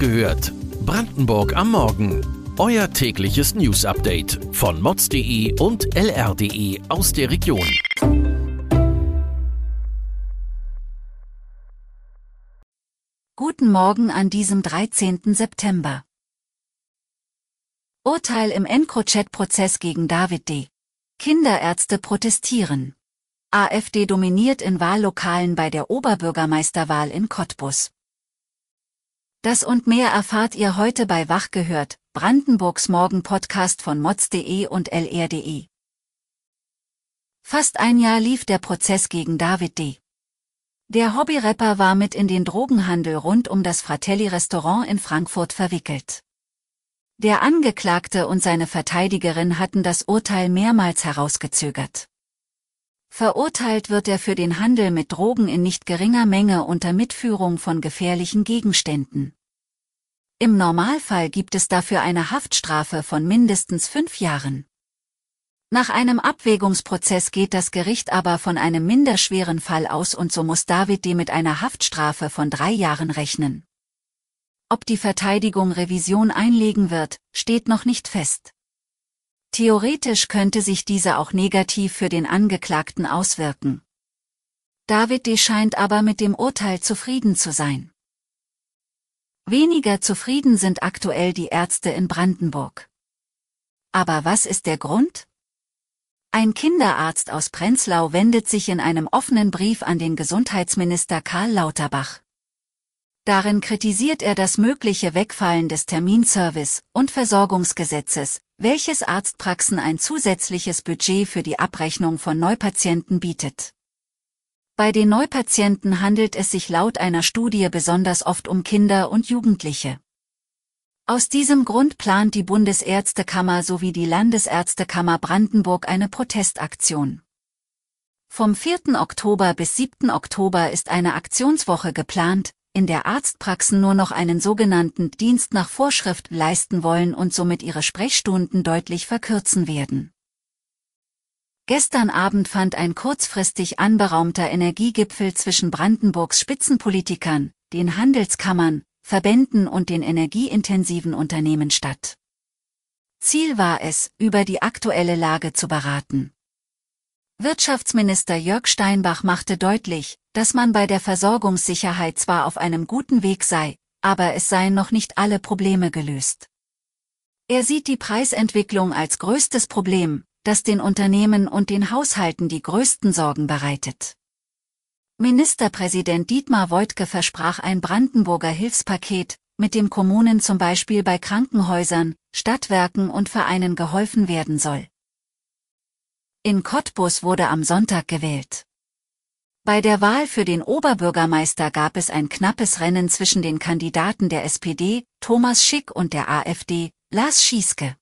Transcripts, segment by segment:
gehört. Brandenburg am Morgen. Euer tägliches News-Update von mods.de und lr.de aus der Region. Guten Morgen an diesem 13. September. Urteil im EncroChat-Prozess gegen David D. Kinderärzte protestieren. AfD dominiert in Wahllokalen bei der Oberbürgermeisterwahl in Cottbus. Das und mehr erfahrt ihr heute bei Wach gehört, Brandenburgs Morgen-Podcast von mods.de und lr.de. Fast ein Jahr lief der Prozess gegen David D. Der Hobbyrapper war mit in den Drogenhandel rund um das Fratelli-Restaurant in Frankfurt verwickelt. Der Angeklagte und seine Verteidigerin hatten das Urteil mehrmals herausgezögert. Verurteilt wird er für den Handel mit Drogen in nicht geringer Menge unter Mitführung von gefährlichen Gegenständen. Im Normalfall gibt es dafür eine Haftstrafe von mindestens fünf Jahren. Nach einem Abwägungsprozess geht das Gericht aber von einem minderschweren Fall aus und so muss David D. mit einer Haftstrafe von drei Jahren rechnen. Ob die Verteidigung Revision einlegen wird, steht noch nicht fest. Theoretisch könnte sich diese auch negativ für den Angeklagten auswirken. David D. scheint aber mit dem Urteil zufrieden zu sein. Weniger zufrieden sind aktuell die Ärzte in Brandenburg. Aber was ist der Grund? Ein Kinderarzt aus Prenzlau wendet sich in einem offenen Brief an den Gesundheitsminister Karl Lauterbach. Darin kritisiert er das mögliche Wegfallen des Terminservice- und Versorgungsgesetzes, welches Arztpraxen ein zusätzliches Budget für die Abrechnung von Neupatienten bietet. Bei den Neupatienten handelt es sich laut einer Studie besonders oft um Kinder und Jugendliche. Aus diesem Grund plant die Bundesärztekammer sowie die Landesärztekammer Brandenburg eine Protestaktion. Vom 4. Oktober bis 7. Oktober ist eine Aktionswoche geplant, in der Arztpraxen nur noch einen sogenannten Dienst nach Vorschrift leisten wollen und somit ihre Sprechstunden deutlich verkürzen werden. Gestern Abend fand ein kurzfristig anberaumter Energiegipfel zwischen Brandenburgs Spitzenpolitikern, den Handelskammern, Verbänden und den energieintensiven Unternehmen statt. Ziel war es, über die aktuelle Lage zu beraten. Wirtschaftsminister Jörg Steinbach machte deutlich, dass man bei der Versorgungssicherheit zwar auf einem guten Weg sei, aber es seien noch nicht alle Probleme gelöst. Er sieht die Preisentwicklung als größtes Problem, das den Unternehmen und den Haushalten die größten Sorgen bereitet. Ministerpräsident Dietmar Woidke versprach ein Brandenburger Hilfspaket, mit dem Kommunen zum Beispiel bei Krankenhäusern, Stadtwerken und Vereinen geholfen werden soll. In Cottbus wurde am Sonntag gewählt. Bei der Wahl für den Oberbürgermeister gab es ein knappes Rennen zwischen den Kandidaten der SPD, Thomas Schick und der AfD, Lars Schieske.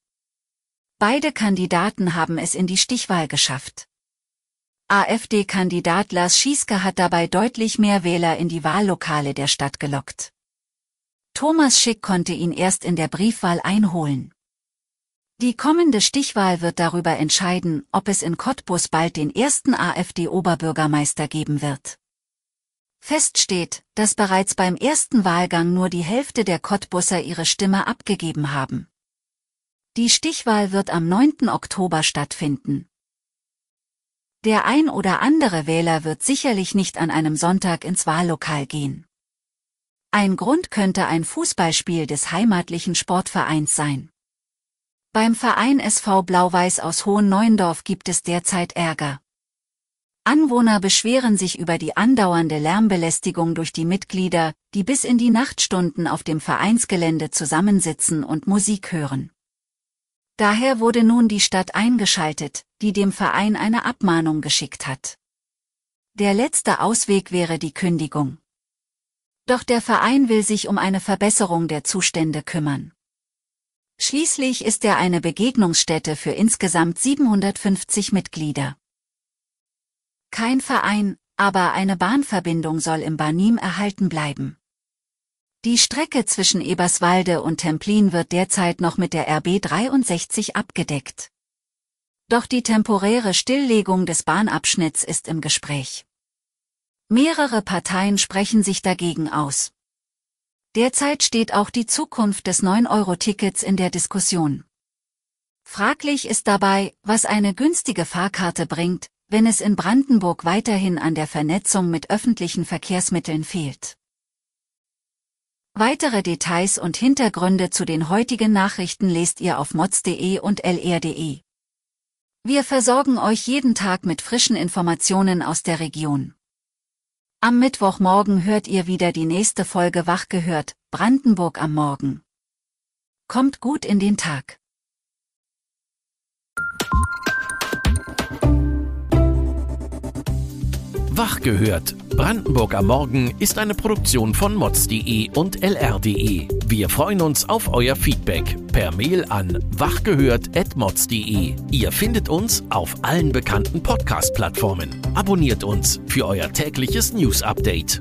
Beide Kandidaten haben es in die Stichwahl geschafft. AfD-Kandidat Lars Schieske hat dabei deutlich mehr Wähler in die Wahllokale der Stadt gelockt. Thomas Schick konnte ihn erst in der Briefwahl einholen. Die kommende Stichwahl wird darüber entscheiden, ob es in Cottbus bald den ersten AfD-Oberbürgermeister geben wird. Fest steht, dass bereits beim ersten Wahlgang nur die Hälfte der Cottbusser ihre Stimme abgegeben haben. Die Stichwahl wird am 9. Oktober stattfinden. Der ein oder andere Wähler wird sicherlich nicht an einem Sonntag ins Wahllokal gehen. Ein Grund könnte ein Fußballspiel des heimatlichen Sportvereins sein. Beim Verein SV Blau-Weiß aus Hohen Neuendorf gibt es derzeit Ärger. Anwohner beschweren sich über die andauernde Lärmbelästigung durch die Mitglieder, die bis in die Nachtstunden auf dem Vereinsgelände zusammensitzen und Musik hören. Daher wurde nun die Stadt eingeschaltet, die dem Verein eine Abmahnung geschickt hat. Der letzte Ausweg wäre die Kündigung. Doch der Verein will sich um eine Verbesserung der Zustände kümmern. Schließlich ist er eine Begegnungsstätte für insgesamt 750 Mitglieder. Kein Verein, aber eine Bahnverbindung soll im Banim erhalten bleiben. Die Strecke zwischen Eberswalde und Templin wird derzeit noch mit der RB 63 abgedeckt. Doch die temporäre Stilllegung des Bahnabschnitts ist im Gespräch. Mehrere Parteien sprechen sich dagegen aus. Derzeit steht auch die Zukunft des 9-Euro-Tickets in der Diskussion. Fraglich ist dabei, was eine günstige Fahrkarte bringt, wenn es in Brandenburg weiterhin an der Vernetzung mit öffentlichen Verkehrsmitteln fehlt. Weitere Details und Hintergründe zu den heutigen Nachrichten lest ihr auf mods.de und lr.de. Wir versorgen euch jeden Tag mit frischen Informationen aus der Region. Am Mittwochmorgen hört ihr wieder die nächste Folge Wach gehört, Brandenburg am Morgen. Kommt gut in den Tag. Wach gehört. Brandenburg am Morgen ist eine Produktion von mods.de und lr.de. Wir freuen uns auf euer Feedback per Mail an wachgehört.mods.de. Ihr findet uns auf allen bekannten Podcast-Plattformen. Abonniert uns für euer tägliches News-Update.